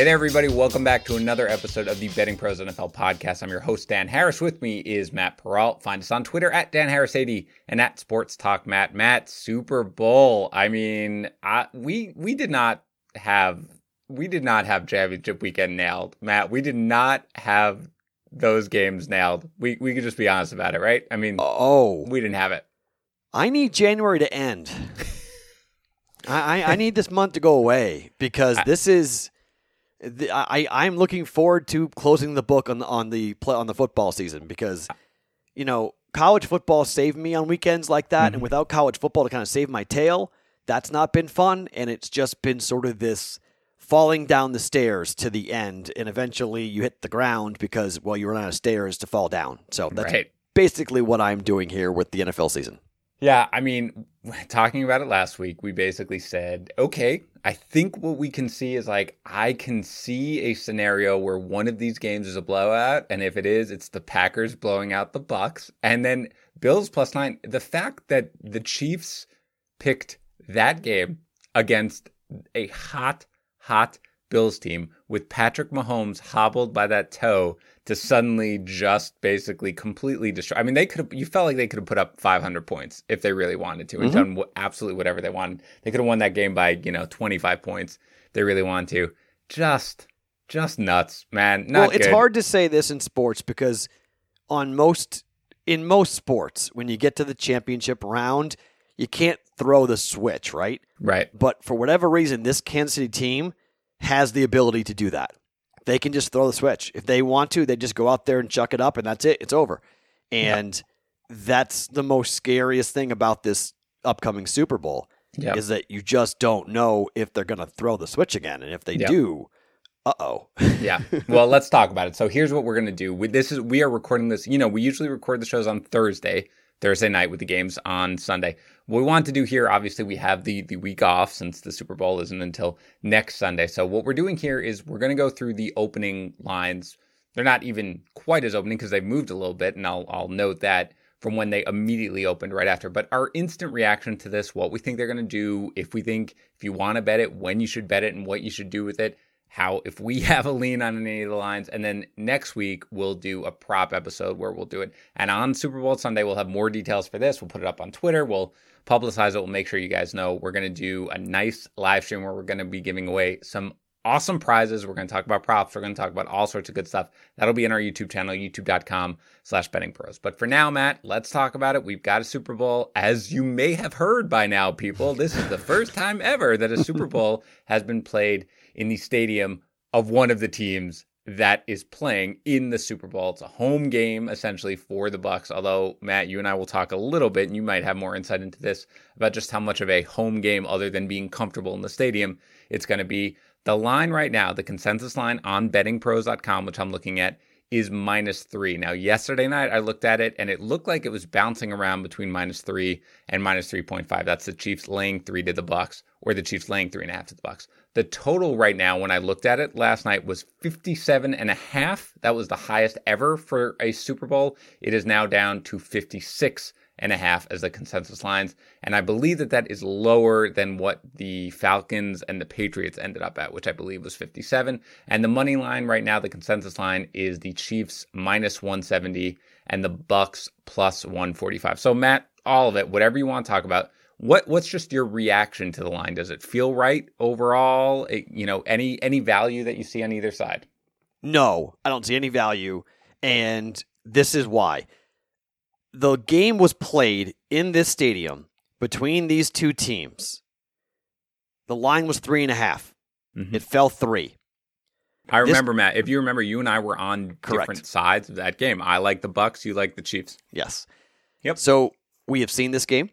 Hey there, everybody. Welcome back to another episode of the Betting Pros NFL podcast. I'm your host, Dan Harris. With me is Matt Perrault. Find us on Twitter at Dan Harris80 and at Sports Talk Matt. Matt, Super Bowl. I mean, I, we we did not have we did not have championship weekend nailed. Matt, we did not have those games nailed. We we could just be honest about it, right? I mean, oh, we didn't have it. I need January to end. I, I, I need this month to go away because this is. The, I I'm looking forward to closing the book on on the play on the football season because, you know, college football saved me on weekends like that, mm-hmm. and without college football to kind of save my tail, that's not been fun, and it's just been sort of this falling down the stairs to the end, and eventually you hit the ground because well you run out of stairs to fall down. So that's right. basically what I'm doing here with the NFL season. Yeah, I mean, talking about it last week, we basically said, okay, I think what we can see is like, I can see a scenario where one of these games is a blowout. And if it is, it's the Packers blowing out the Bucs. And then Bills plus nine. The fact that the Chiefs picked that game against a hot, hot Bills team with Patrick Mahomes hobbled by that toe to suddenly just basically completely destroy. I mean, they could have, you felt like they could have put up 500 points if they really wanted to and mm-hmm. done absolutely whatever they wanted. They could have won that game by, you know, 25 points if they really wanted to. Just, just nuts, man. Not well, it's good. hard to say this in sports because on most, in most sports, when you get to the championship round, you can't throw the switch, right? Right. But for whatever reason, this Kansas City team has the ability to do that they can just throw the switch. If they want to, they just go out there and chuck it up, and that's it. It's over. And that's the most scariest thing about this upcoming Super Bowl is that you just don't know if they're going to throw the switch again, and if they do, uh oh. yeah. Well, let's talk about it. So here's what we're going to do. We, this is we are recording this. You know, we usually record the shows on Thursday. Thursday night with the games on Sunday. What we want to do here, obviously, we have the the week off since the Super Bowl isn't until next Sunday. So what we're doing here is we're going to go through the opening lines. They're not even quite as opening because they've moved a little bit, and I'll I'll note that from when they immediately opened right after. But our instant reaction to this, what we think they're going to do, if we think if you want to bet it, when you should bet it, and what you should do with it how if we have a lean on any of the lines and then next week we'll do a prop episode where we'll do it. And on super bowl sunday we'll have more details for this. We'll put it up on twitter. We'll publicize it. We'll make sure you guys know. We're going to do a nice live stream where we're going to be giving away some awesome prizes. We're going to talk about props. We're going to talk about all sorts of good stuff. That'll be in our youtube channel youtube.com slash betting pros. But for now matt let's talk about it. We've got a super bowl. As you may have heard by now people this is the first time ever that a super bowl has been played in the stadium of one of the teams that is playing in the Super Bowl. It's a home game essentially for the Bucs. Although Matt, you and I will talk a little bit, and you might have more insight into this about just how much of a home game, other than being comfortable in the stadium, it's going to be. The line right now, the consensus line on bettingpros.com, which I'm looking at, is minus three. Now, yesterday night I looked at it and it looked like it was bouncing around between minus three and minus 3.5. That's the Chiefs laying three to the Bucs or the Chiefs laying three and a half to the Bucs. The total right now, when I looked at it last night, was 57 and a half. That was the highest ever for a Super Bowl. It is now down to 56 and a half as the consensus lines. And I believe that that is lower than what the Falcons and the Patriots ended up at, which I believe was 57. And the money line right now, the consensus line is the Chiefs minus 170 and the Bucs plus 145. So Matt, all of it, whatever you want to talk about. What what's just your reaction to the line? Does it feel right overall? It, you know, any any value that you see on either side? No, I don't see any value, and this is why the game was played in this stadium between these two teams. The line was three and a half. Mm-hmm. It fell three. I remember, this, Matt. If you remember, you and I were on correct. different sides of that game. I like the Bucs. You like the Chiefs. Yes. Yep. So we have seen this game.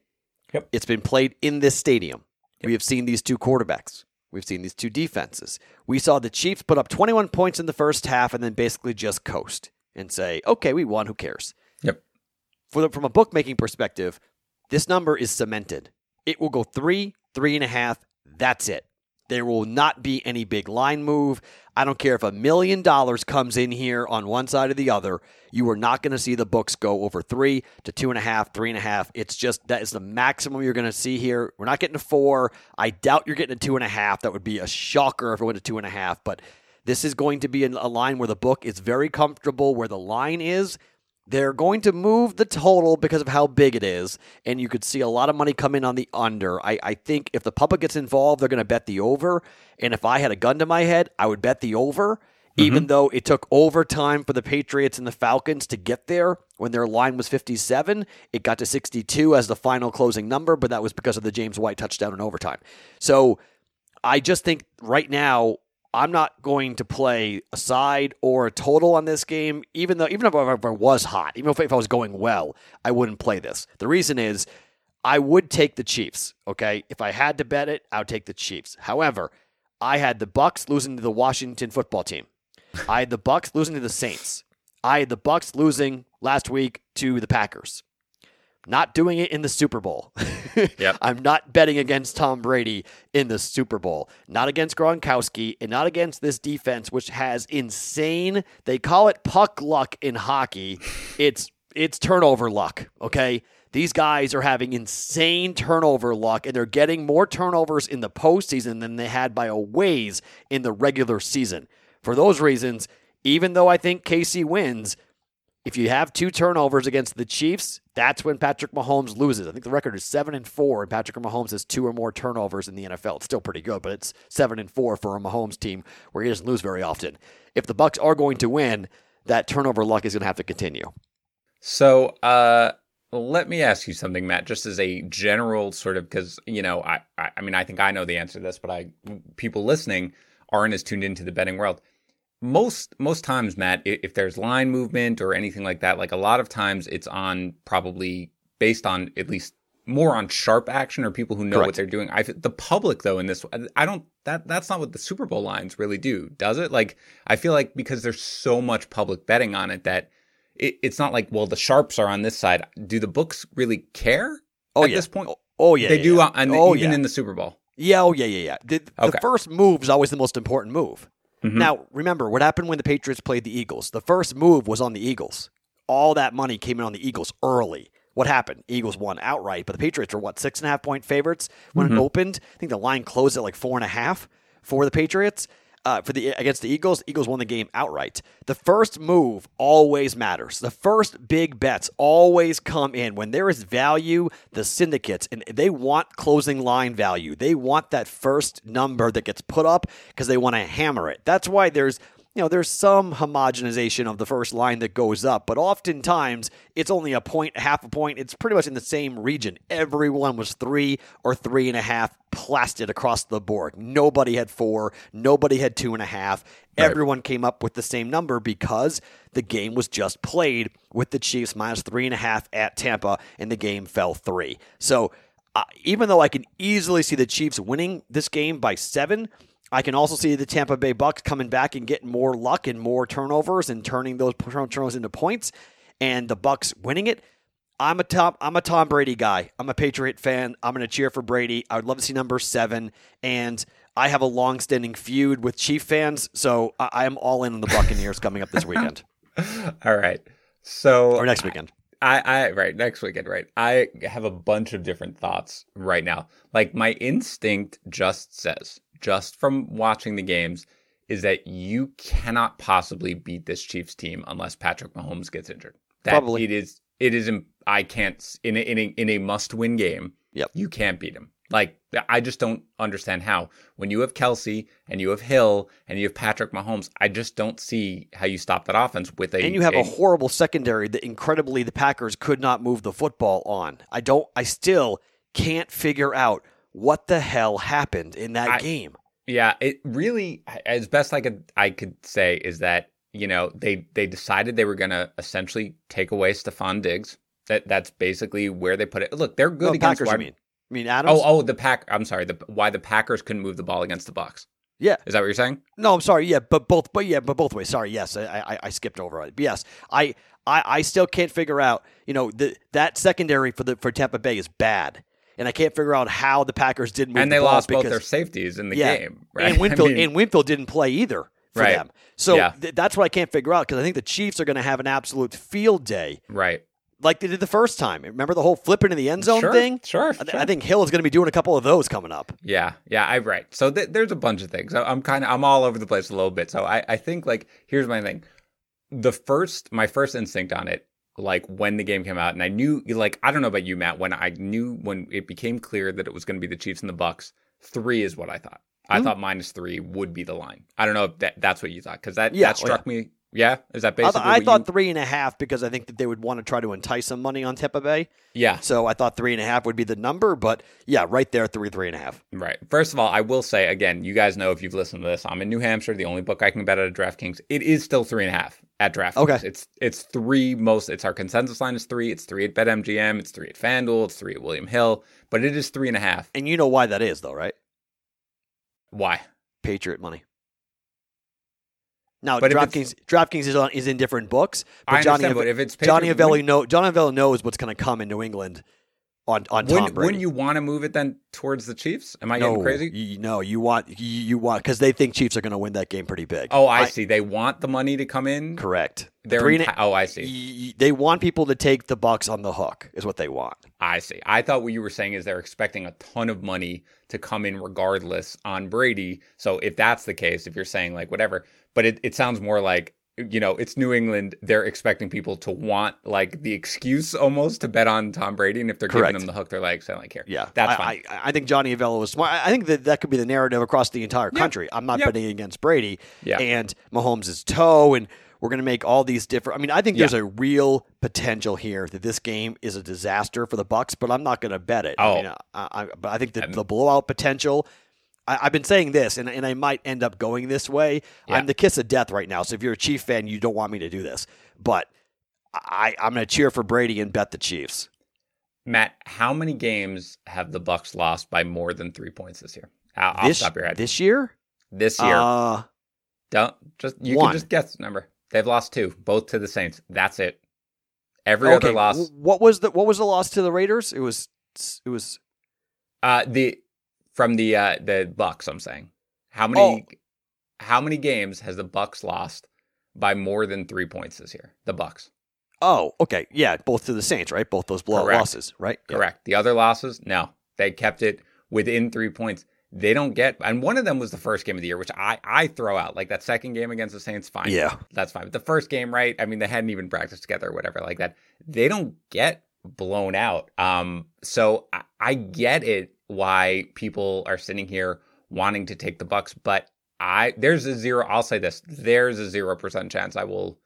Yep. It's been played in this stadium. Yep. We have seen these two quarterbacks. We've seen these two defenses. We saw the Chiefs put up 21 points in the first half and then basically just coast and say, "Okay, we won. Who cares?" Yep for the, from a bookmaking perspective, this number is cemented. It will go three, three and a half. That's it. There will not be any big line move. I don't care if a million dollars comes in here on one side or the other. You are not going to see the books go over three to two and a half, three and a half. It's just that is the maximum you're going to see here. We're not getting to four. I doubt you're getting to two and a half. That would be a shocker if it went to two and a half. But This is going to be a line where the book is very comfortable where the line is. They're going to move the total because of how big it is, and you could see a lot of money come in on the under. I, I think if the public gets involved, they're going to bet the over. And if I had a gun to my head, I would bet the over even Mm-hmm. though it took overtime for the Patriots and the Falcons to get there when their line was 57. It got to 62 as the final closing number, but that was because of the James White touchdown in overtime. So I just think right now, I'm not going to play a side or a total on this game, even though even if I, was hot, even if, if I was going well, I wouldn't play this. The reason is I would take the Chiefs. Okay, if I had to bet it, I would take the Chiefs. However, I had the Bucs losing to the Washington football team. I had the Bucs losing to the Saints. I had the Bucs losing last week to the Packers. Not doing it in the Super Bowl. Yep. I'm not betting against Tom Brady in the Super Bowl. Not against Gronkowski and not against this defense which has insane they call it puck luck in hockey. It's it's turnover luck, okay? These guys are having insane turnover luck, and they're getting more turnovers in the postseason than they had by a ways in the regular season. For those reasons, even though I think KC wins, if you have two turnovers against the Chiefs, that's when Patrick Mahomes loses. I think the record is seven and four, and Patrick Mahomes has two or more turnovers in the NFL. It's still pretty good, but it's seven and four for a Mahomes team where he doesn't lose very often. If the Bucs are going to win, that turnover luck is going to have to continue. So, uh, let me ask you something, Matt, just as a general sort of, because, you know, I, I, I mean, I think I know the answer to this, but I, people listening aren't as tuned into the betting world. Most, most times, Matt, if there's line movement or anything like that, like a lot of times it's on probably based on at least more on sharp action or people who know what they're doing. I, the public though in this, I don't, that, that's not what the Super Bowl lines really do, does it? Like, I feel like because there's so much public betting on it that, it, it's not like well the sharps are on this side do the books really care Oh at yeah. this point Oh, oh, yeah. they yeah, do yeah. and oh, even in the super bowl Yeah, oh yeah, yeah, yeah. The, the first move is always the most important move. Mhm. Now, remember what happened when the Patriots played the Eagles? The first move was on the Eagles. All that money came in on the Eagles early. What happened? Eagles won outright, but the Patriots were what six and a half point favorites when Mm-hmm. it opened. I think the line closed at like four and a half for the Patriots. Uh, for the against the Eagles, Eagles won the game outright. The first move always matters. The first big bets always come in when there is value. The syndicates and they want closing line value. They want that first number that gets put up because they want to hammer it. That's why there's you know, there's some homogenization of the first line that goes up, but oftentimes it's only a point, half a point. It's pretty much in the same region. Everyone was three or three and a half plastered across the board. Nobody had four. Nobody had two and a half. Right. Everyone came up with the same number because the game was just played with the Chiefs minus three and a half at Tampa, and the game fell three. So uh, even though I can easily see the Chiefs winning this game by seven, I can also see the Tampa Bay Bucs coming back and getting more luck and more turnovers and turning those turnovers into points, and the Bucs winning it. I'm a Tom. I'm a Tom Brady guy. I'm a Patriot fan. I'm going to cheer for Brady. I would love to see number seven, and I have a long-standing feud with Chief fans, so I, I am all in on the Buccaneers coming up this weekend all right so or next weekend. I, I right next weekend right i have a bunch of different thoughts right now like my instinct just says just from watching the games is that you cannot possibly beat this chiefs team unless patrick mahomes gets injured that Probably. it is it is i can't in a, in a, in a must win game Yep. you can't beat him like i just don't understand how when you have kelce and you have hill and you have patrick mahomes i just don't see how you stop that offense with a and you have a a- horrible secondary that incredibly the Packers could not move the football on. I don't I still can't figure out what the hell happened in that I- game. Yeah, it really, as best I could, I could say is that you know they they decided they were going to essentially take away Stefon Diggs. That that's basically where they put it. Look, they're good No, against Packers, wide. I mean. I mean oh, Adams. oh, oh, the pack. I'm sorry. The why the Packers couldn't move the ball against the Bucs. Yeah. Is that what you're saying? No, I'm sorry. Yeah, but both. But yeah, but both ways. Sorry. Yes, I, I, I skipped over it. But yes, I, I, I still can't figure out. You know, the, that secondary for the for Tampa Bay is bad, and I can't figure out how the Packers didn't move and the they ball lost because both their safeties in the yeah, game, right? and Winfield I mean, and Winfield didn't play either for Right. them. So Yeah. th- that's what I can't figure out because I think the Chiefs are going to have an absolute field day right. like they did the first time. Remember the whole flipping in the end zone sure, thing? Sure, I, th- sure. I think Hill is going to be doing a couple of those coming up. Yeah, yeah, I'm right. So th- there's a bunch of things. I- I'm kind of I'm all over the place a little bit. So I I think like here's my thing. The first my first instinct on it, like when the game came out, and I knew like I don't know about you, Matt. When I knew when it became clear that it was going to be the Chiefs and the Bucks, three is what I thought. I Mhm. thought minus three would be the line. I don't know if that, that's what you thought because that Yeah, that oh, struck me. Yeah, is that I, basically? th- I thought you- three and a half because I think that they would want to try to entice some money on Tampa Bay. yeah, So I thought three and a half would be the number, but yeah, right there, three, three and a half. Right. First of all, I will say again, you guys know if you've listened to this, I'm in New Hampshire. The only book I can bet at a DraftKings, it is still three and a half at DraftKings. Okay. It's it's three most. It's our consensus line is three. It's three at BetMGM. It's three at FanDuel. It's three at William Hill. But it is three and a half. And you know why that is, though, right? Why? Patriot money. Now, But DraftKings DraftKings is on is in different books, but I Johnny understand. But if it's Johnny Avello know Johnny Avello knows what's going to come in New England on on Tom wouldn't, Brady. wouldn't you want to move it then towards the Chiefs? Am I no, getting crazy? You, no, you want you, you want because they think Chiefs are going to win that game pretty big. Oh, I, see. They want the money to come in. correct. They're Three enti- oh, I see. y- they want people to take the Bucs on the hook. Is what they want. I see. I thought what you were saying is they're expecting a ton of money to come in regardless on Brady. So if that's the case, if you're saying like whatever, but it, it sounds more like, you know, it's New England. They're expecting people to want like the excuse almost to bet on Tom Brady. And if they're Correct. giving them the hook, they're like, "I don't care." Yeah, That's I, fine. I, I think Johnny Avello was smart. I I think that that could be the narrative across the entire Yeah. country. I'm not Yeah. betting against Brady Yeah. and Mahomes' toe, and we're going to make all these different. I mean, I think there's a real potential here that this game is a disaster for the Bucs, but I'm not going to bet it. I Oh. mean, I, I, but I think that the blowout potential. I, I've been saying this, and, and I might end up going this way. Yeah. I'm the kiss of death right now. So if you're a Chief fan, you don't want me to do this, but I, I'm going to cheer for Brady and bet the Chiefs. Matt, how many games have the Bucs lost by more than three points this year? This stop your head. this year. this year, Uh, don't just you one. can just guess the number. They've lost two, both to the Saints. That's it. Every other loss. What was the what was the loss to the Raiders? It was it was Uh, the from the uh the Bucs. I'm saying how many Oh. how many games has the Bucs lost by more than three points this year? The Bucs, oh okay yeah both to the Saints right both those blowout losses right Yeah. correct. The other losses, no, they kept it within three points. They don't get, and one of them was the first game of the year, which I I throw out like that second game against the Saints. Fine, yeah that's fine. But the first game, right? I mean, they hadn't even practiced together or whatever like that. They don't get blown out. Um, so I, I get it why people are sitting here wanting to take the Bucs, but I there's a zero. I'll say this: there's a zero percent chance I will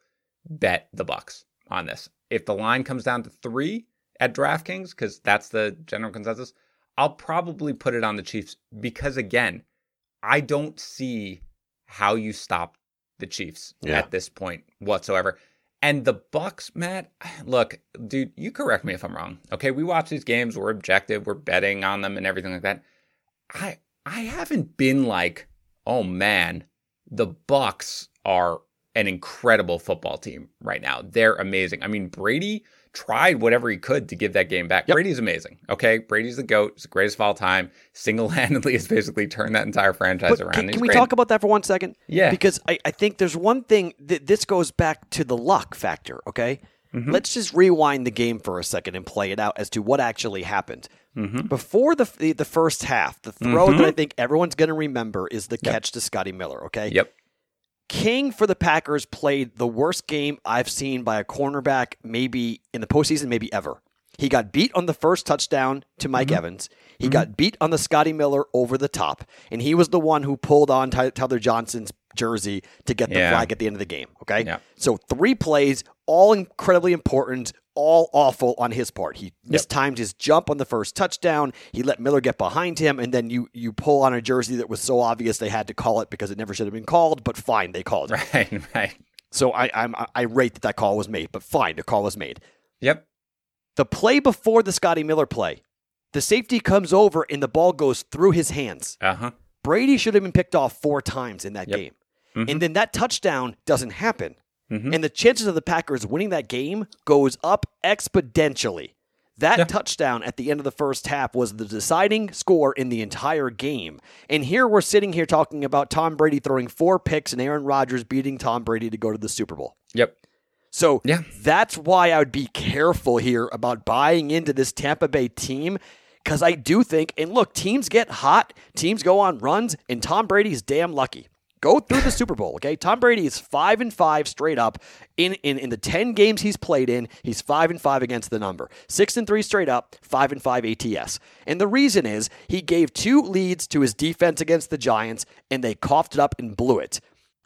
bet the Bucs on this. If the line comes down to three at DraftKings, because that's the general consensus, I'll probably put it on the Chiefs because again, I don't see how you stop the Chiefs Yeah. at this point whatsoever. And the Bucs, Matt, look, dude, you correct me if I'm wrong. Okay, we watch these games, we're objective, we're betting on them and everything like that. I I haven't been like, oh man, the Bucs are an incredible football team right now. They're amazing. I mean, Brady tried whatever he could to give that game back. Yep. Brady's amazing. Okay, Brady's the goat. He's the greatest of all time. Single-handedly has basically turned that entire franchise But around. can, can we great. talk about that for one second? Yeah. Because I, I think there's one thing that this goes back to the luck factor, okay? Mhm. Let's just rewind the game for a second and play it out as to what actually happened. Mhm. Before the, the the first half, the throw Mhm. that I think everyone's going to remember is the Yep. catch to Scotty Miller, okay? Yep. King for the Packers played the worst game I've seen by a cornerback maybe in the postseason, maybe ever. He got beat on the first touchdown to Mike Mm-hmm. Evans. He got beat on the Scotty Miller over the top, and he was the one who pulled on Ty- Tyler Johnson's jersey to get the Yeah. flag at the end of the game. Okay, Yeah. so three plays, all incredibly important, all awful on his part. He mistimed his jump on the first touchdown. He let Miller get behind him, and then you you pull on a jersey that was so obvious they had to call it because it never should have been called. But fine, they called it. Right, right. So I I'm, I rate that that call was made, but fine, the call was made. Yep. The play before the Scotty Miller play, the safety comes over and the ball goes through his hands. Uh-huh. Brady should have been picked off four times in that Yep. game. Mhm. And then that touchdown doesn't happen. Mhm. And the chances of the Packers winning that game goes up exponentially. That Yeah. touchdown at the end of the first half was the deciding score in the entire game. And here we're sitting here talking about Tom Brady throwing four picks and Aaron Rodgers beating Tom Brady to go to the Super Bowl. Yep. So Yeah. that's why I would be careful here about buying into this Tampa Bay team because I do think, and look, teams get hot, teams go on runs, and Tom Brady's damn lucky. Go through the Super Bowl, okay? Tom Brady is five and five straight up in, in in the ten games he's played in. He's five and five against the number, six and three straight up, five and five ATS. And the reason is he gave two leads to his defense against the Giants, and they coughed it up and blew it.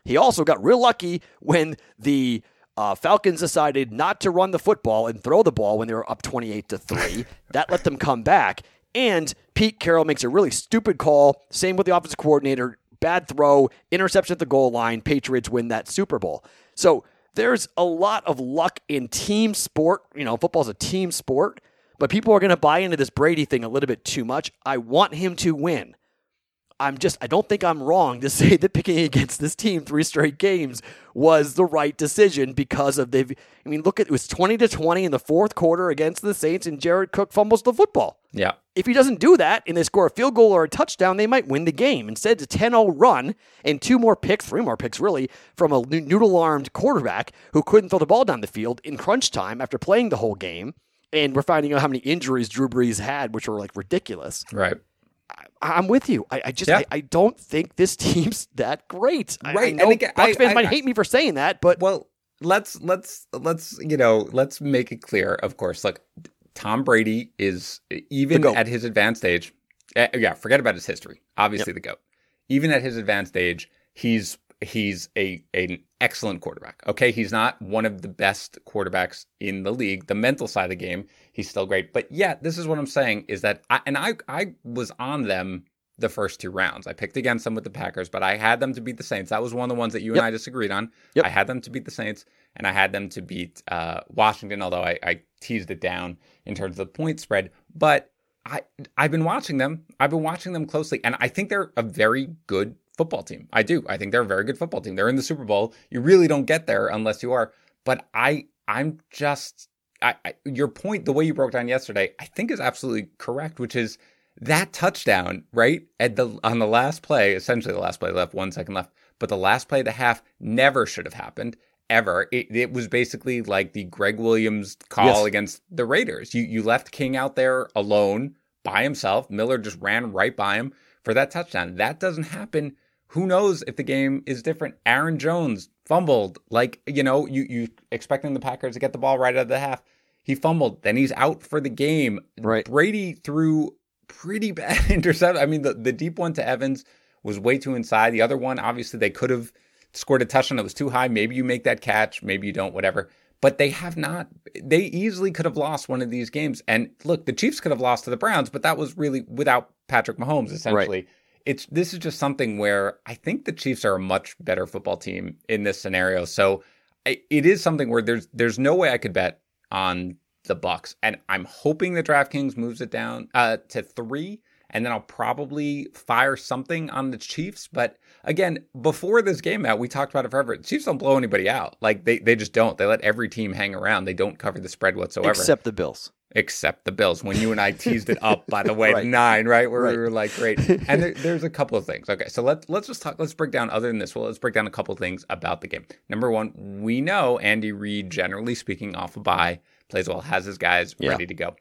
He also got real lucky when the uh, Falcons decided not to run the football and throw the ball when they were up 28 to 3. that let them come back. And Pete Carroll makes a really stupid call. Same with the offensive coordinator. Bad throw, interception at the goal line. Patriots win that Super Bowl. So there's a lot of luck in team sport. You know, football's a team sport, but people are going to buy into this Brady thing a little bit too much. I want him to win. I'm just, I don't think I'm wrong to say that picking against this team three straight games was the right decision because of they've, I mean, look at it was 20 to 20 in the fourth quarter against the Saints and Jared Cook fumbles the football. Yeah. If he doesn't do that and they score a field goal or a touchdown, they might win the game. Instead, it's a 10 0 run and two more picks, three more picks really, from a noodle armed quarterback who couldn't throw the ball down the field in crunch time after playing the whole game. And we're finding out how many injuries Drew Brees had, which were like ridiculous. Right. I'm with you. I, I just Yeah. I, I don't think this team's that great. I- I, Right, and again, Bucs fans I- might hate me for saying that, but Well, let's let's let's you know let's make it clear. Of course, look, Tom Brady is even at his advanced age. eh, Yeah, forget about his history. Obviously, the goat. Even at his advanced age, he's he's a an excellent quarterback. Okay, he's not one of the best quarterbacks in the league. The mental side of the game, he's still great. But yeah, this is what I'm saying is that I, and I I was on them the first two rounds. I picked against them with the Packers, but I had them to beat the Saints. That was one of the ones that you Yep. and I disagreed on. Yep. I had them to beat the Saints, and I had them to beat uh, Washington. Although I, I teased it down in terms of the point spread, but I I've been watching them. I've been watching them closely, and I think they're a very good football team. I do. I think they're a very good football team. They're in the Super Bowl. You really don't get there unless you are. But I I'm just I, I your point, the way you broke down yesterday, I think is absolutely correct, which is that touchdown, right? At the on the last play, essentially the last play left, one second left, but the last play of the half never should have happened. Ever. It, it was basically like the Gregg Williams call Yes. against the Raiders. You you left King out there alone by himself. Miller just ran right by him for that touchdown. That doesn't happen. Who knows if the game is different? Aaron Jones fumbled. Like, you know, you you expecting the Packers to get the ball right out of the half. He fumbled. Then he's out for the game. Right. Brady threw pretty bad intercept. I mean, the, the deep one to Evans was way too inside. The other one, obviously, they could have scored a touchdown. It was too high. Maybe you make that catch. Maybe you don't, whatever. But they have not, they easily could have lost one of these games. And look, the Chiefs could have lost to the Browns, but that was really without Patrick Mahomes, essentially. It's this is just something where I think the Chiefs are a much better football team in this scenario. So I- it is something where there's there's no way I could bet on the Bucs, and I'm hoping that DraftKings moves it down uh, to three, and then I'll probably fire something on the Chiefs. But again, before this game out, we talked about it forever. The Chiefs don't blow anybody out. Like they they just don't. They let every team hang around. They don't cover the spread whatsoever except the Bills. except the Bills. When you and I teased it up, by the way, Right. nine, right? Where Right. we were like, great. And there, there's a couple of things. Okay, so let's let's just talk. Let's break down. Other than this, well, let's break down a couple of things about the game. Number one, we know Andy Reid, generally speaking, off a bye, plays well, has his guys Yeah. ready to go.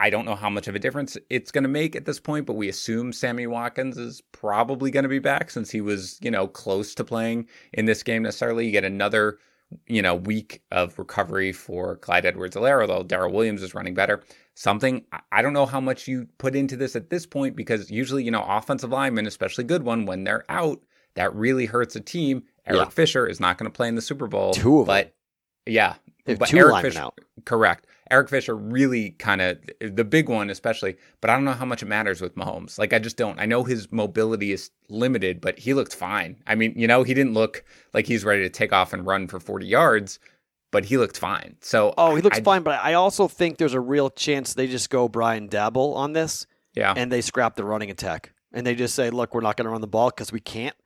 I don't know how much of a difference it's going to make at this point, but we assume Sammy Watkins is probably going to be back since he was, you know, close to playing in this game necessarily. You get another, you know, week of recovery for Clyde Edwards-Helaire, although Darrel Williams is running better. Something I- don't know how much you put into this at this point because usually, you know, offensive linemen, especially good one, when they're out, that really hurts a team. Eric Yeah. Fisher is not going to play in the Super Bowl. Two of them. yeah, but two Eric linemen Fisher, out. correct. Eric Fisher really kind of the big one, especially. But I don't know how much it matters with Mahomes. Like I just don't. I know his mobility is limited, but he looked fine. I mean, you know, he didn't look like he's ready to take off and run for forty yards, but he looked fine. So Oh, he looks I- fine, but I also think there's a real chance they just go Brian Daboll on this Yeah, and they scrap the running attack. And they just say, look, we're not going to run the ball because we can't.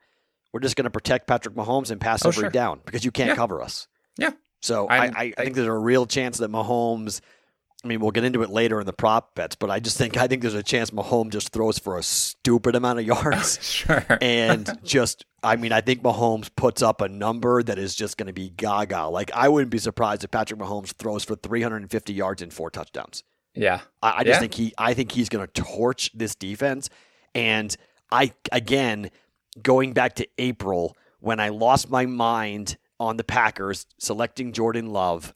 We're just going to protect Patrick Mahomes and pass Oh, every sure. down because you can't Yeah. cover us. Yeah. So I- I, I, think there's a real chance that Mahomes I mean, we'll get into it later in the prop bets, but I just think I think there's a chance Mahomes just throws for a stupid amount of yards. sure. and just, I mean, I think Mahomes puts up a number that is just going to be gaga. Like, I wouldn't be surprised if Patrick Mahomes throws for 350 yards and four touchdowns. Yeah. I, I just Yeah. think he, I think he's going to torch this defense. And I, again, going back to April when I lost my mind on the Packers selecting Jordan Love.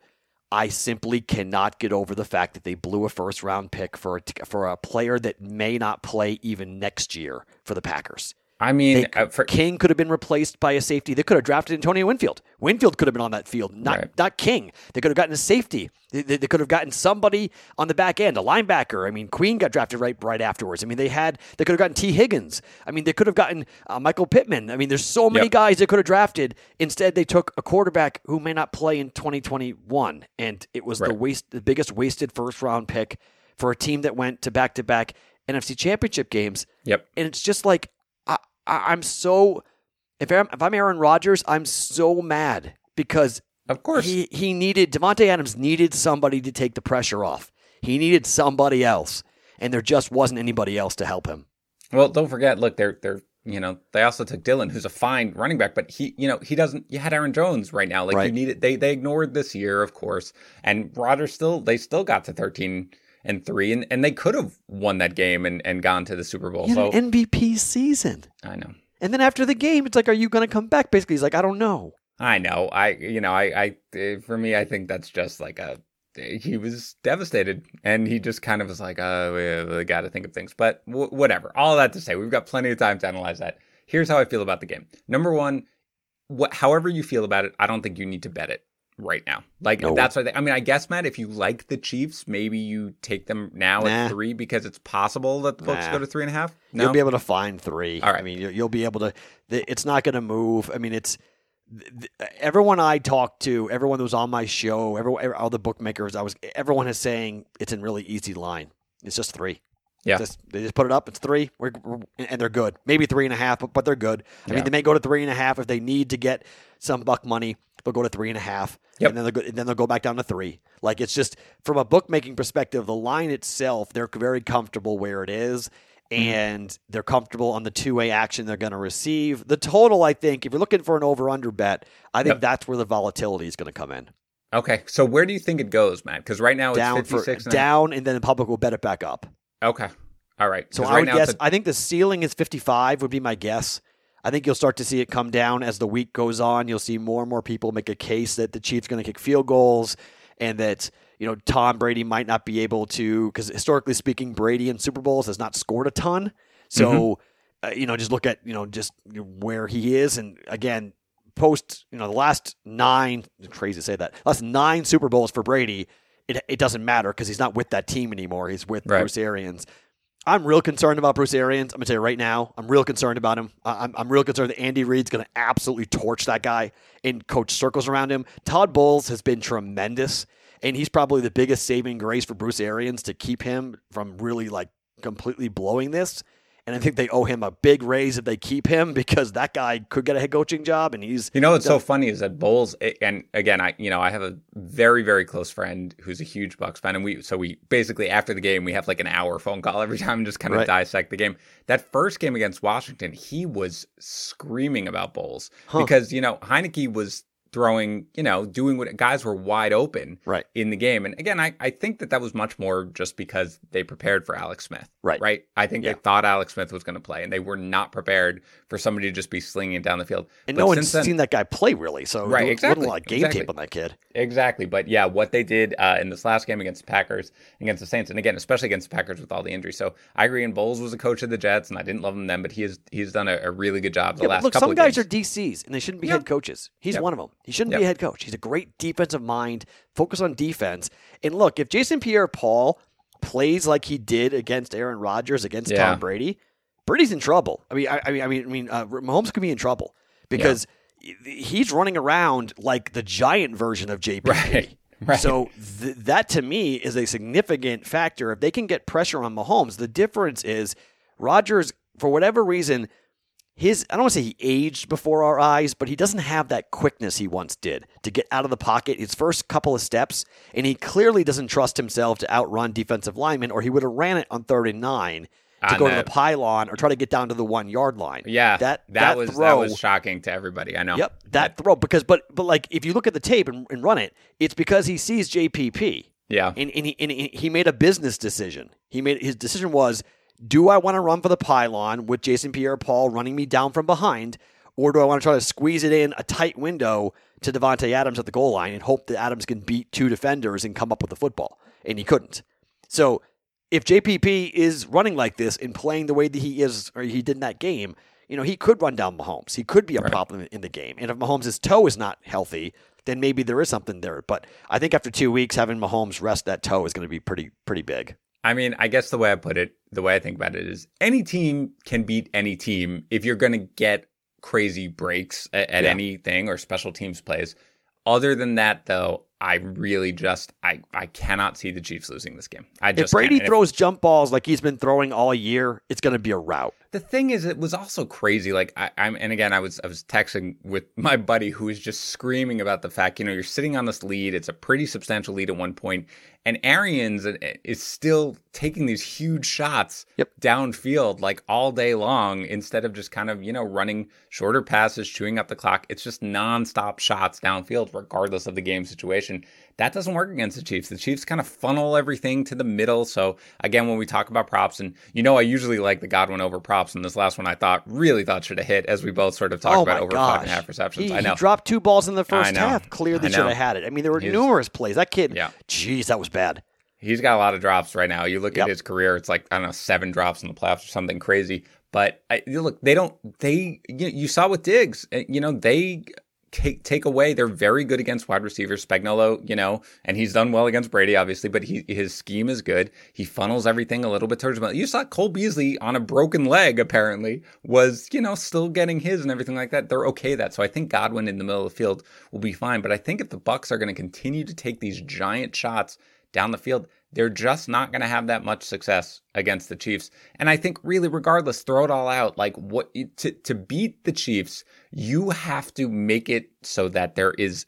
I simply cannot get over the fact that they blew a first round pick for a, for a player that may not play even next year for the Packers. I mean, They- uh, for, King could have been replaced by a safety. They could have drafted Antonio Winfield. Winfield could have been on that field, not Right. not King. They could have gotten a safety. They, they, they could have gotten somebody on the back end, a linebacker. I mean, Queen got drafted right right afterwards. I mean, they had they could have gotten Tee Higgins. I mean, they could have gotten uh, Michael Pittman. I mean, there's so many Yep. guys they could have drafted. Instead, they took a quarterback who may not play in 2021, and it was the waste the biggest wasted first round pick for a team that went to back to back NFC Championship games yep. and it's just like I, I'm so if I'm, if I'm Aaron Rodgers, I'm so mad because Of course. he he needed Davante Adams needed somebody to take the pressure off. He needed somebody else, and there just wasn't anybody else to help him. Well, don't forget, look, they're they're you know they also took Dillon, who's a fine running back, but he you know he doesn't. You had Aaron Jones right now, like you Right. needed. They they ignored this year, of course, and Rodgers still they still got to thirteen and three, and, and they could have won that game and, and gone to the Super Bowl. So an MVP season, I know, and then after the game, it's like, "Are you going to come back?" Basically, he's like, "I don't know." I know. I you know I I eh, for me, I think that's just like a. He was devastated, and he just kind of was like, "Uh, we, we got to think of things." But w- whatever. All that to say, we've got plenty of time to analyze that. Here's how I feel about the game. Number one, what, however you feel about it, I don't think you need to bet it right now. Like No. that's what I, I mean. I guess Matt, if you like the Chiefs, maybe you take them now Nah. at three because it's possible that the books Nah. go to three and a half. No, You'll be able to find three. All right. I mean, you- you'll be able to. It's not going to move. I mean, it's everyone I talked to, everyone that was on my show, everyone, all the bookmakers. I was. Everyone is saying it's in really easy line. It's just three. Yeah. Just, they just put it up. It's three. We're, we're- and they're good. Maybe three and a half, but, but they're good. I Yeah. mean, they may go to three and a half if they need to get some buck money. They'll go to three and a half, Yep. and then they'll go, and then they'll go back down to three. Like it's just from a bookmaking perspective, the line itself, they're very comfortable where it is, Mm-hmm. and they're comfortable on the two way action they're going to receive. The total, I think, if you're looking for an over under bet, I think Yep. that's where the volatility is going to come in. Okay, so where do you think it goes, Matt? Because right now it's down for 56 and down, and then the public will bet it back up. Okay, all right. So I right would now guess. a- I think the ceiling is 55 would be my guess. I think you'll start to see it come down as the week goes on. You'll see more and more people make a case that the Chiefs going to kick field goals, and that you know Tom Brady might not be able to because historically speaking, Brady in Super Bowls has not scored a ton. So Mm-hmm. uh, you know, just look at you know just where he is, and again, post you know the last nine crazy to say that last nine Super Bowls for Brady. It, it doesn't matter because he's not with that team anymore. He's with Right. Bruce Arians. I'm real concerned about Bruce Arians. I'm gonna tell you right now. I'm real concerned about him. I'm, I'm real concerned that Andy Reid's gonna absolutely torch that guy and coach circles around him. Todd Bowles has been tremendous, and he's probably the biggest saving grace for Bruce Arians to keep him from really like completely blowing this. And I think they owe him a big raise if they keep him because that guy could get a head coaching job, and he's You know what's so funny is that Bowles, and again, I you know I have a very very close friend who's a huge Bucs fan, and we so we basically after the game we have like an hour phone call every time and just kind of Right. dissect the game. That first game against Washington, he was screaming about Bowles Huh. because you know Heinicke was throwing, you know, doing what guys were wide open right. in the game. And again, I, I think that that was much more just because they prepared for Alex Smith. Right. Right. I think Yeah. they thought Alex Smith was going to play and they were not prepared for somebody to just be slinging it down the field. And But no one's then- seen that guy play really, so Right, exactly, a lot of game exactly. tape on that kid. Exactly. But yeah, what they did uh, in this last game against the Packers, against the Saints, and again, especially against the Packers with all the injuries. So I agree. And Bowles was a coach of the Jets, and I didn't love him then, but he has he's done a, a really good job the Yeah, last look, couple some guys games. are DCs and they shouldn't be Yep. head coaches. He's Yep. one of them. He shouldn't Yep. be a head coach. He's a great defensive mind. Focus on defense. And look, if Jason Pierre-Paul plays like he did against Aaron Rodgers against Yeah. Tom Brady, Brady's in trouble. I mean, I, I mean, I mean, I mean, uh, Mahomes could be in trouble because he's running around like the giant version of JPP. Right. Right. So th- that to me is a significant factor. If they can get pressure on Mahomes, the difference is Rodgers, for whatever reason, his I don't want to say he aged before our eyes, but he doesn't have that quickness he once did to get out of the pocket his first couple of steps, and he clearly doesn't trust himself to outrun defensive linemen, or he would have ran it on third and nine to go to the- pylon or try to get down to the one yard line. Yeah, that that, was throw, that was shocking to everybody. I know. Yep, that throw because but but like if you look at the tape and, and run it, it's because he sees JPP. Yeah. And, and, he, and he he made a business decision. He made his decision was, do I want to run for the pylon with Jason Pierre-Paul running me down from behind, or do I want to try to squeeze it in a tight window to Davante Adams at the goal line and hope that Adams can beat two defenders and come up with the football? And he couldn't. So if JPP is running like this and playing the way that he is or he did in that game, you know, he could run down Mahomes. He could be a Right. problem in the game. And if Mahomes' toe is not healthy, then maybe there is something there. But I think after two weeks, having Mahomes rest that toe is going to be pretty pretty big. I mean, I guess the way I put it, the way I think about it is any team can beat any team if you're going to get crazy breaks at, at Yeah. anything or special teams plays. Other than that, though, I really just I I cannot see the Chiefs losing this game. I If Brady. And if- throws jump balls like he's been throwing all year, it's going to be a rout. the thing is, it was also crazy. Like I, I'm, and again, I was I was texting with my buddy who was just screaming about the fact, you know, you're sitting on this lead. It's a pretty substantial lead at one point, and Arians uh, is still taking these huge shots Yep. downfield like all day long instead of just kind of you know running shorter passes, chewing up the clock. It's just nonstop shots downfield, regardless of the game situation. That doesn't work against the Chiefs. The Chiefs kind of funnel everything to the middle. So again, when we talk about props, and you know, I usually like the Godwin over props, and this last one I thought really thought should have hit, as we both sort of talked oh about over gosh. five and a half receptions. He, I know. he dropped two balls in the first half. Clearly should have had it. I mean, there were He's- numerous plays. That kid, Yeah. jeez, that was bad. He's got a lot of drops right now. You look Yep. at his career; it's like I don't know, seven drops in the playoffs or something crazy. But I, look, they don't. They you, know, you saw with Diggs, uh, you know, they take take away. They're very good against wide receivers. Spagnuolo, you know, and he's done well against Brady, obviously. But he his scheme is good. He funnels everything a little bit towards him. You saw Cole Beasley on a broken leg, apparently, was you know still getting his and everything like that. They're okay that. So I think Godwin in the middle of the field will be fine. But I think if the Bucs are going to continue to take these giant shots down the field, they're just not going to have that much success against the Chiefs. And I think really regardless, throw it all out. Like what to to beat the Chiefs, you have to make it so that there is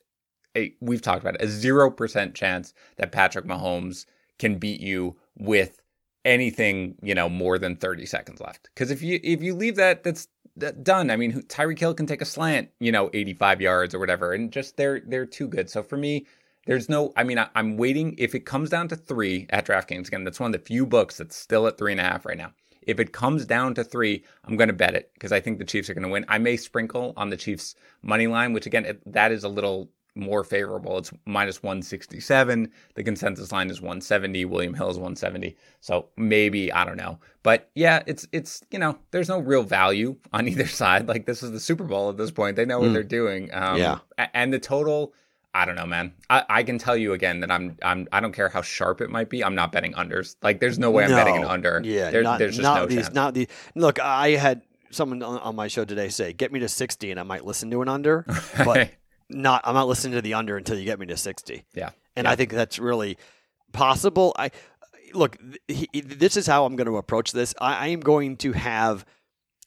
a we've talked about it, a 0% chance that Patrick Mahomes can beat you with anything, you know, more than 30 seconds left. Cuz if you if you leave that that's that done. I mean, Tyreek Hill can take a slant, you know, 85 yards or whatever, and just they're they're too good. So for me, there's no. I mean, I, I'm waiting. If it comes down to three at DraftKings again, that's one of the few books that's still at three and a half right now. If it comes down to three, I'm going to bet it because I think the Chiefs are going to win. I may sprinkle on the Chiefs money line, which again, it, that is a little more favorable. It's minus 167. The consensus line is 170. William Hill is 170. So maybe I don't know, but yeah, it's it's you know there's no real value on either side. Like this is the Super Bowl at this point. They know what Mm. they're doing. Um, Yeah. and the total. I don't know, man. I, I can tell you again that I'm I'm I don't care how sharp it might be. I'm not betting unders. Like there's no way I'm betting an under. Yeah, There- not, there's just not no these, chance. not the. Look, I had someone on, on my show today say, "Get me to 60," and I might listen to an under, but not. I'm not listening to the under until you get me to 60. yeah. And Yeah. I think that's really possible. I look. He, this is how I'm going to approach this. I, I am going to have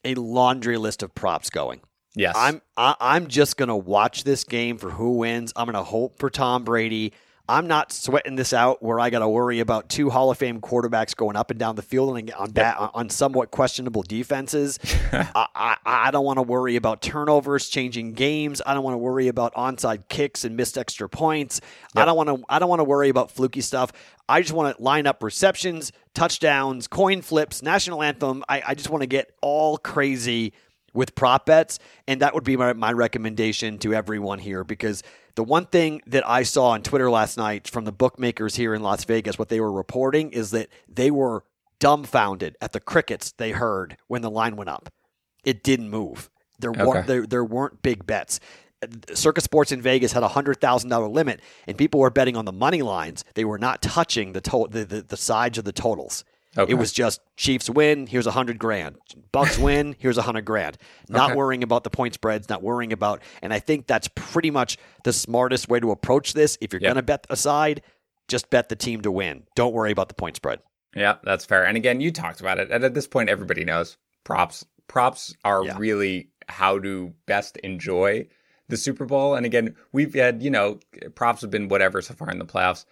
a laundry list of props going. Yes. I'm I, I'm just gonna watch this game for who wins. I'm gonna hope for Tom Brady. I'm not sweating this out where I got to worry about two Hall of Fame quarterbacks going up and down the field and on bat, on somewhat questionable defenses. I, I, I don't want to worry about turnovers, changing games. I don't want to worry about onside kicks and missed extra points. I don't want to. I don't want to worry about fluky stuff. I just want to line up receptions, touchdowns, coin flips, national anthem. I, I just want to get all crazy with prop bets. And that would be my, my recommendation to everyone here because the one thing that I saw on Twitter last night from the bookmakers here in Las Vegas, what they were reporting is that they were dumbfounded at the crickets they heard when the line went up. It didn't move. There weren't there, there weren't big bets. Circa Sports in Vegas had a hundred thousand dollar limit, and people were betting on the money lines. They were not touching the to- the, the, the sides of the totals. Okay. It was just Chiefs win, here's a hundred grand. Bucs win, here's a hundred grand. Not Okay. worrying about the point spreads, not worrying about, and I think that's pretty much the smartest way to approach this. If you're Yep. gonna bet a side, just bet the team to win. Don't worry about the point spread. Yeah, that's fair. And again, you talked about it. And at this point, everybody knows props props are Yeah. really how to best enjoy the Super Bowl. And again, we've had, you know, props have been whatever so far in the playoffs.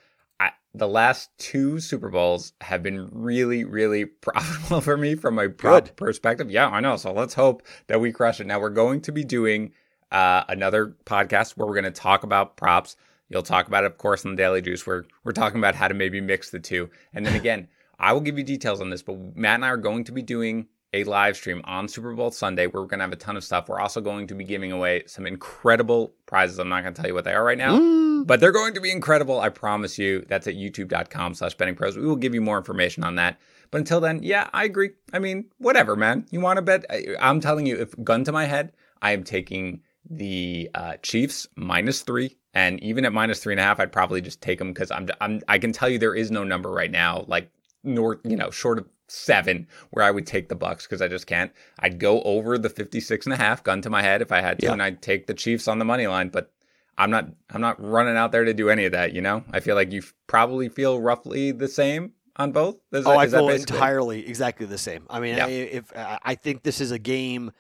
The last two Super Bowls have been really, really profitable for me from a prop Good. perspective. Yeah, I know. So let's hope that we crush it. Now we're going to be doing uh, another podcast where we're going to talk about props. You'll talk about it, of course, in the Daily Juice. Where we're talking about how to maybe mix the two. And then again, I will give you details on this, but Matt and I are going to be doing a live stream on Super Bowl Sunday where we're going to have a ton of stuff. We're also going to be giving away some incredible prizes. I'm not going to tell you what they are right now, Mm. but they're going to be incredible. I promise you. That's at youtube.com slash betting pros. We will give you more information on that. But until then, yeah, I agree. I mean, whatever, man. You want to bet? I, I'm telling you, if gun to my head, I am taking the uh, Chiefs minus three. And even at minus three and a half, I'd probably just take them because I'm, I'm, I can tell you there is no number right now, like north, you know, short of seven where I would take the Bucs because I just can't. I'd go over the 56 and a half gun to my head if I had to, Yeah. and I'd take the Chiefs on the money line, but I'm not, I'm not running out there to do any of that. You know, I feel like you probably feel roughly the same on both. Is Oh, that- I feel entirely exactly the same. I mean, Yeah. I, if I think this is a game,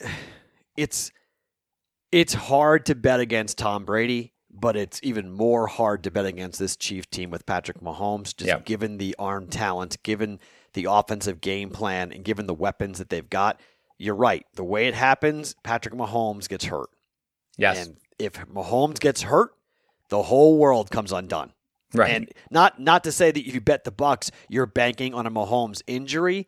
it's it's hard to bet against Tom Brady, but it's even more hard to bet against this Chief team with Patrick Mahomes. Just Yeah. given the arm talent, given the offensive game plan, and given the weapons that they've got. You're right. The way it happens, Patrick Mahomes gets hurt, Yes. and if Mahomes gets hurt, the whole world comes undone. right. And not not to say that if you bet the Bucs, you're banking on a Mahomes injury,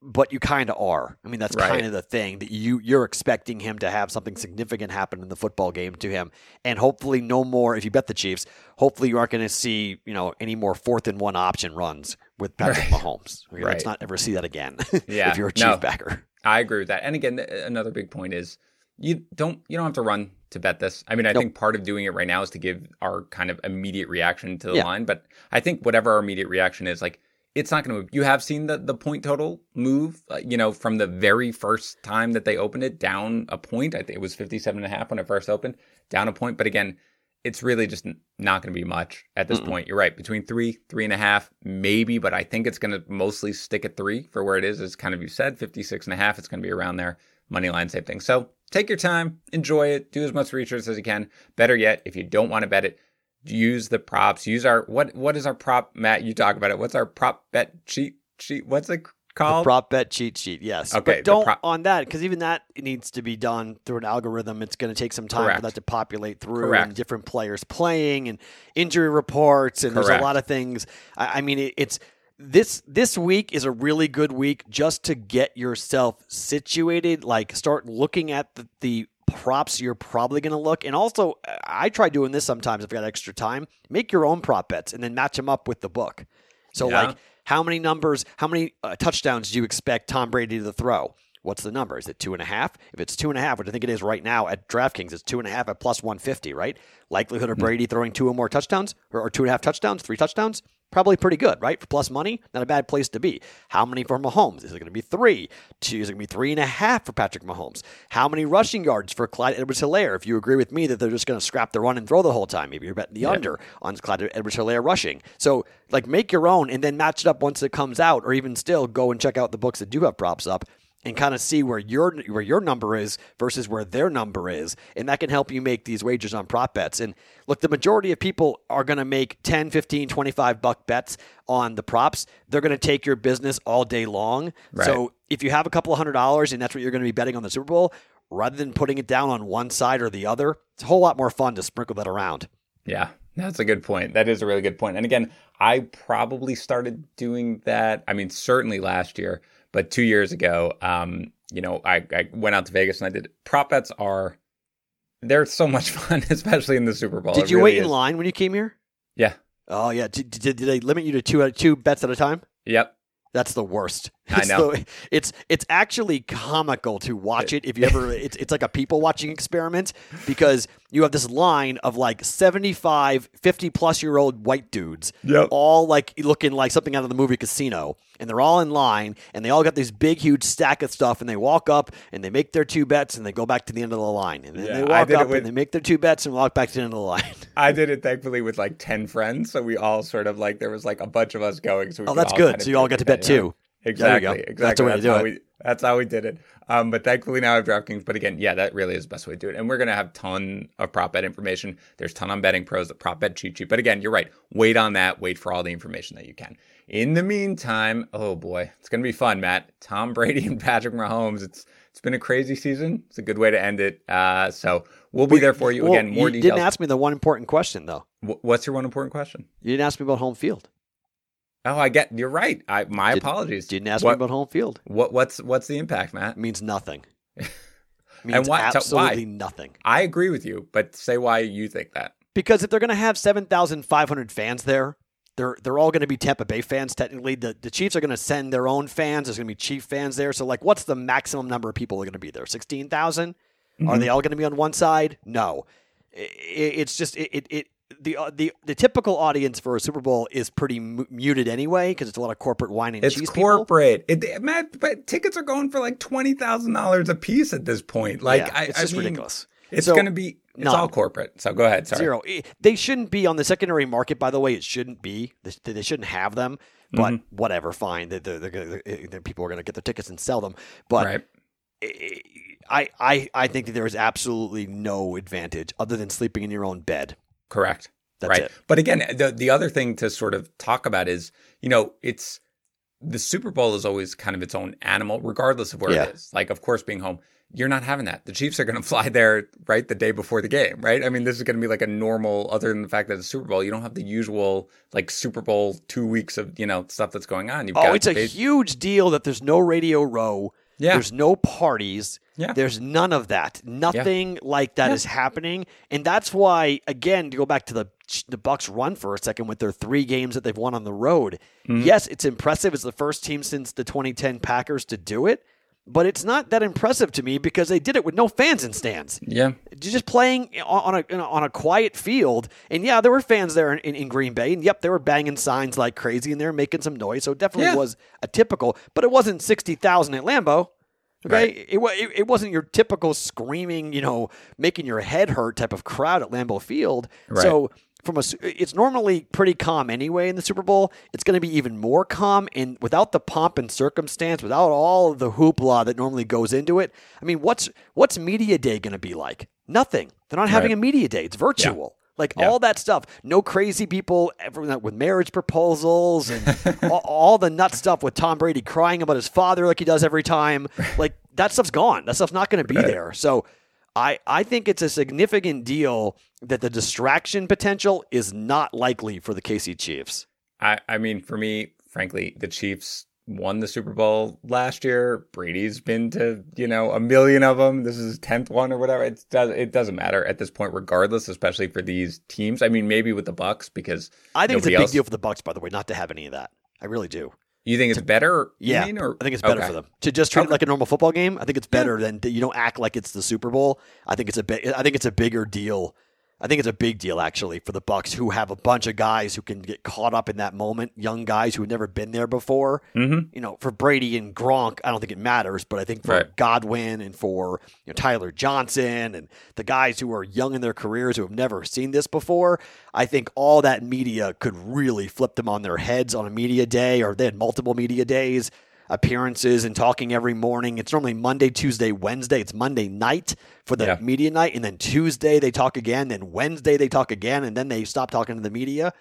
but you kind of are. I mean, that's Right. kind of the thing that you you're expecting him to have something significant happen in the football game to him, and hopefully no more. If you bet the Chiefs, hopefully you aren't going to see you know any more fourth and one option runs with Patrick Right. Mahomes. Right. Let's not ever see that again. Yeah. if you're a Chief No. backer. I agree with that. And again, another big point is you don't you don't have to run to bet this. I mean, I Nope. think part of doing it right now is to give our kind of immediate reaction to the Yeah. line. But I think whatever our immediate reaction is, like it's not going to move. You have seen the the point total move, uh, you know, from the very first time that they opened it down a point. I think it was 57 and a half when it first opened, down a point. But again, it's really just not going to be much at this Mm-mm. point. You're right. Between three, three and a half, maybe, but I think it's going to mostly stick at three for where it is. As kind of you said, 56 and a half. It's going to be around there. Money line, same thing. So take your time, enjoy it, do as much research as you can. Better yet, if you don't want to bet it, use the props. Use our what? What is our prop, Matt? You talk about it. What's our prop bet cheat sheet? What's it The called? prop bet cheat sheet, yes. Okay, but don't prop- on that because even that needs to be done through an algorithm. It's going to take some time Correct. for that to populate through Correct. and different players playing and injury reports and there's a lot of things. I, I mean, it, it's this this week is a really good week just to get yourself situated. Like start looking at the, the props you're probably going to look and also I try doing this sometimes if I got extra time. Make your own prop bets and then match them up with the book. So Yeah. like how many numbers, how many uh, touchdowns do you expect Tom Brady to throw? What's the number? Is it two and a half? If it's two and a half, which I think it is right now at DraftKings, it's two and a half at plus 150, right? Likelihood of Brady throwing two or more touchdowns or, or two and a half touchdowns, three touchdowns? Probably pretty good, right? For plus money, not a bad place to be. How many for Mahomes? Is it going to be three? Two, is it going to be three and a half for Patrick Mahomes? How many rushing yards for Clyde Edwards Helaire? If you agree with me that they're just going to scrap the run and throw the whole time, maybe you're betting the under on Clyde Edwards Helaire rushing. So, like, make your own and then match it up once it comes out, or even still go and check out the books that do have props up and kind of see where your where your number is versus where their number is and that can help you make these wagers on prop bets and look the majority of people are going to make 10 15 25 buck bets on the props they're going to take your business all day long Right. so if you have a couple of hundred dollars and that's what you're going to be betting on the super bowl rather than putting it down on one side or the other it's a whole lot more fun to sprinkle that around Yeah, that's a good point. That is a really good point. And again, I probably started doing that. I mean, certainly last year, but two years ago, um, you know, I, I went out to Vegas and I did prop bets are they're so much fun, especially in the Super Bowl. did It you really wait in is. line when you came here Yeah. oh yeah did, did, did they limit you to two two bets at a time Yep. That's the worst. I It's know. the- it's it's actually comical to watch it if you ever. It's it's like a people watching experiment because you have this line of like 75, 50 plus year old white dudes, Yep. all like looking like something out of the movie Casino, and they're all in line and they all got this big huge stack of stuff, and they walk up and they make their two bets and they go back to the end of the line, and then Yeah, they walk up with- and they make their two bets and walk back to the end of the line. I did it thankfully with like 10 friends. So we all sort of like, there was like a bunch of us going. So we Oh, that's good. kind of So you all got to bet too. Exactly. Exactly. That's the way to do how it. We, that's how we did it. Um, but thankfully now I have DraftKings. But again, yeah, that really is the best way to do it. And we're gonna have ton of prop bet information. There's ton on betting pros, the prop bet cheat sheet. But again, you're right. Wait on that. Wait for all the information that you can. In the meantime, oh boy, it's gonna be fun, Matt. Tom Brady and Patrick Mahomes. It's it's been a crazy season. It's a good way to end it. Uh, so we'll be there for you Well, again. More you details. didn't ask me the one important question though. Wh- What's your one important question? You didn't ask me about home field. Oh, I get. You're right. I my Did- apologies. Didn't ask what, me about home field. what what's what's the impact, Matt? It means nothing. And means why- so why? absolutely nothing. I agree with you, but say why you think that. Because if they're going to have 7,500 fans there, they're they're all going to be Tampa Bay fans technically. The the Chiefs are going to send their own fans. There's going to be Chief fans there. So like what's the maximum number of people that are going to be there? 16,000? Mm-hmm. Are they all going to be on one side? No. It's just it it, it the, uh, the the typical audience for a Super Bowl is pretty mu- muted anyway because it's a lot of corporate wine and It's cheese people. corporate. It, Matt, but tickets are going for like twenty thousand dollars a piece at this point. Like, Yeah, I, it's I just mean, ridiculous. It's So, going to be. It's none. all corporate. So go ahead. Sorry. Zero. They shouldn't be on the secondary market. By the way, it shouldn't be. They, they shouldn't have them. But Mm-hmm. whatever, fine. They, they're, they're, they're- people are going to get their tickets and sell them. But Right. I, I, I think that there is absolutely no advantage other than sleeping in your own bed. Correct. That's right. it. But again, the the other thing to sort of talk about is, you know, it's the Super Bowl is always kind of its own animal, regardless of where Yeah. it is. Like, of course, being home, you're not having that. The Chiefs are going to fly there right the day before the game, right? I mean, this is going to be like a normal, other than the fact that it's Super Bowl, you don't have the usual like Super Bowl two weeks of you know stuff that's going on. You've Oh, got it's a bas- huge deal that there's no radio row. Yeah. There's no parties. Yeah. There's none of that. Nothing like that is happening, and that's why, again, to go back to the the Bucs run for a second with their three games that they've won on the road. Mm-hmm. Yes, it's impressive. It's the first team since the 2010 Packers to do it, but it's not that impressive to me because they did it with no fans in stands. yeah. Just playing on a on a quiet field, and yeah, there were fans there in, in Green Bay, and yep, they were banging signs like crazy, and they were making some noise. So it definitely Yeah. was a typical, but it wasn't sixty thousand at Lambeau. Okay, Right. it, it it wasn't your typical screaming, you know, making your head hurt type of crowd at Lambeau Field. Right. So from a, it's normally pretty calm anyway in the Super Bowl. It's going to be even more calm, and without the pomp and circumstance, without all of the hoopla that normally goes into it. I mean, what's what's media day going to be like? Nothing. They're not having Right. a media day. It's virtual. Like Yeah. all that stuff, no crazy people ever with marriage proposals and all, all the nut stuff with Tom Brady crying about his father like he does every time. Like that stuff's gone. That stuff's not going to be there. So I I think it's a significant deal that the distraction potential is not likely for the KC Chiefs. I, I mean, for me, frankly, the Chiefs won the Super Bowl last year. Brady's been to you know a million of them. This is his tenth one or whatever. It does it doesn't matter at this point, regardless. Especially for these teams. I mean, maybe with the Bucs because I think it's a big else- deal for the Bucs, by the way, not to have any of that. I really do. You think it's better? you Yeah, mean, or- I think it's better Okay. for them to just treat it like a normal football game. I think it's better than you don't act like it's the Super Bowl. I think it's a big. I think it's a bigger deal. I think it's a big deal actually for the Bucs who have a bunch of guys who can get caught up in that moment, young guys who have never been there before. Mhm. You know, for Brady and Gronk, I don't think it matters, but I think for Right. Godwin and for you know, Tyler Johnson and the guys who are young in their careers who have never seen this before, I think all that media could really flip them on their heads on a media day, or they had multiple media days appearances and talking every morning. It's normally Monday, Tuesday, Wednesday. It's Monday night for the Yeah. media night, and then Tuesday they talk again, then Wednesday they talk again, and then they stop talking to the media.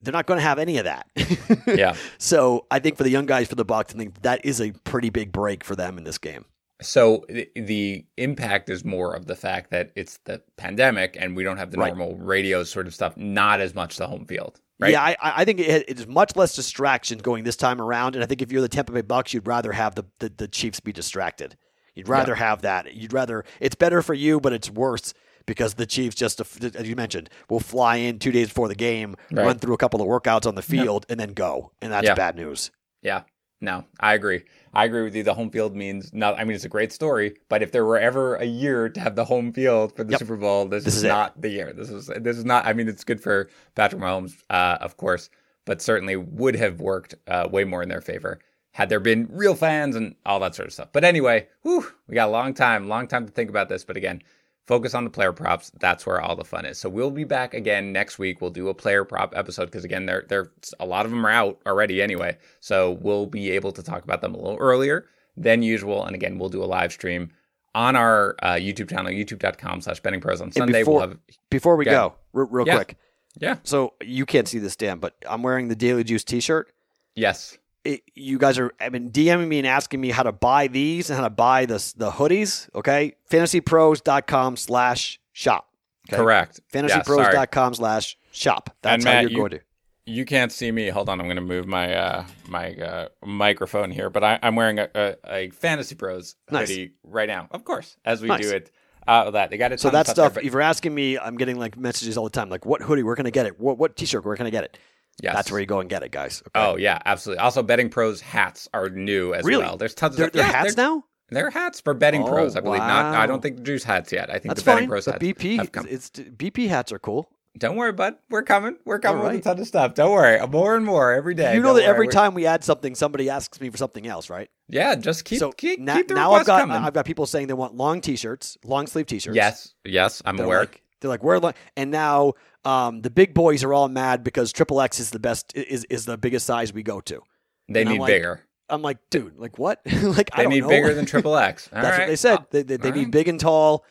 They're not going to have any of that. Yeah. So I think for the young guys for the Bucs, I think that is a pretty big break for them in this game. So the, impact is more of the fact that it's the pandemic and we don't have the Right. normal radio sort of stuff. Not as much the home field, right? Yeah, I, I think it, it is much less distraction going this time around, and I think if you're the Tampa Bay Bucs, you'd rather have the the, the Chiefs be distracted. You'd rather have that. You'd rather it's better for you, but it's worse because the Chiefs just, uh, as you mentioned, will fly in two days before the game, Right. run through a couple of workouts on the field, and then go, and that's Yeah. bad news. Yeah. No, I agree. I agree with you. The home field means not. I mean, it's a great story, but if there were ever a year to have the home field for the Yep. Super Bowl, this, This is, is not the year. This is this is not. I mean, it's good for Patrick Mahomes, uh, of course, but certainly would have worked uh, way more in their favor had there been real fans and all that sort of stuff. But anyway, whew, we got a long time, long time to think about this. But again, focus on the player props. That's where all the fun is. So we'll be back again next week. We'll do a player prop episode because again, there there a lot of them are out already anyway. So we'll be able to talk about them a little earlier than usual. And again, we'll do a live stream on our uh, YouTube channel, youtube.com slash betting pros on Sunday. before, we'll have Before we go, real, real Yeah. quick. Yeah. So you can't see this, Dan, but I'm wearing the Daily Juice T-shirt. yes. It, you guys are have been DMing me and asking me how to buy these and how to buy the the hoodies. Okay, fantasypros.com slash shop. Okay? Correct. Fantasypros.com slash shop. That's And how Matt, you're you- going to. You can't see me. Hold on, I'm going to move my uh, my uh, microphone here, but I, I'm wearing a, a, a Fantasy Pros Nice. hoodie right now, of course, as we Nice. do it. Uh, that they got it. So that stuff, if you're asking me, I'm getting like messages all the time, like what hoodie, where can I get it? What, what t-shirt, where can I get it? Yes. That's where you go and get it, guys. Okay. Oh yeah, absolutely. Also, Betting Pros hats are new as Really? well. There's tons of they're, stuff. they're Yeah, hats they're, now. They're hats for Betting Oh, Pros, I believe. Not. I don't think the Juice hats yet. I think That's the Betting fine. Pros The hats BP, it's BP hats are cool. Don't worry, bud. We're coming. We're coming All with a ton of stuff. Don't worry. More and more every day. you know Don't that worry. every We're- time we add something, somebody asks me for something else, right? Yeah, just keep so keep, na- keep now I've got coming. I've got people saying they want long T-shirts, long sleeve T-shirts. yes, yes, I'm they're aware. like they're like we're long, and now um, the big boys are all mad because triple X is the best is is the biggest size we go to. they and I'm need like, bigger. I'm like, dude, like what? like I They don't need know. bigger than triple X. That's what they said. Uh, they they, they need right. big and tall.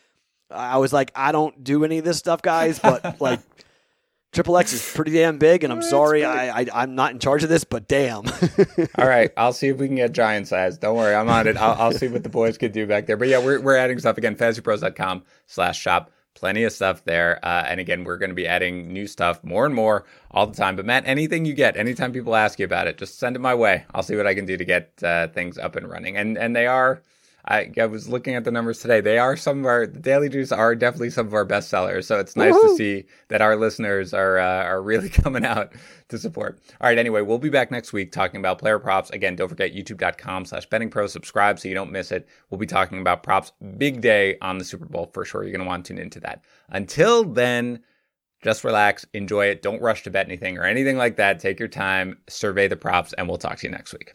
I was like, I don't do any of this stuff, guys, but like. Triple X is pretty damn big, and I'm sorry. I, I I'm not in charge of this, but damn. All right, I'll see if we can get giant size. Don't worry, I'm on it. I'll, I'll see what the boys can do back there. But yeah, we're, we're adding stuff again. FantasyPros.com slash shop. Plenty of stuff there. Uh, and again, we're going to be adding new stuff more and more all the time. But Matt, anything you get, anytime people ask you about it, just send it my way. I'll see what I can do to get uh, things up and running. And and they are. I, I was looking at the numbers today. They are some of our the Daily Juice are definitely some of our best sellers. So it's nice to see that our listeners are uh, are really coming out to support. All right. Anyway, we'll be back next week talking about player props. Again, don't forget youtube.com slash betting pro. Subscribe so you don't miss it. We'll be talking about props. Big day on the Super Bowl for sure. You're going to want to tune into that. Until then, just relax, enjoy it. Don't rush to bet anything or anything like that. Take your time, survey the props, and we'll talk to you next week.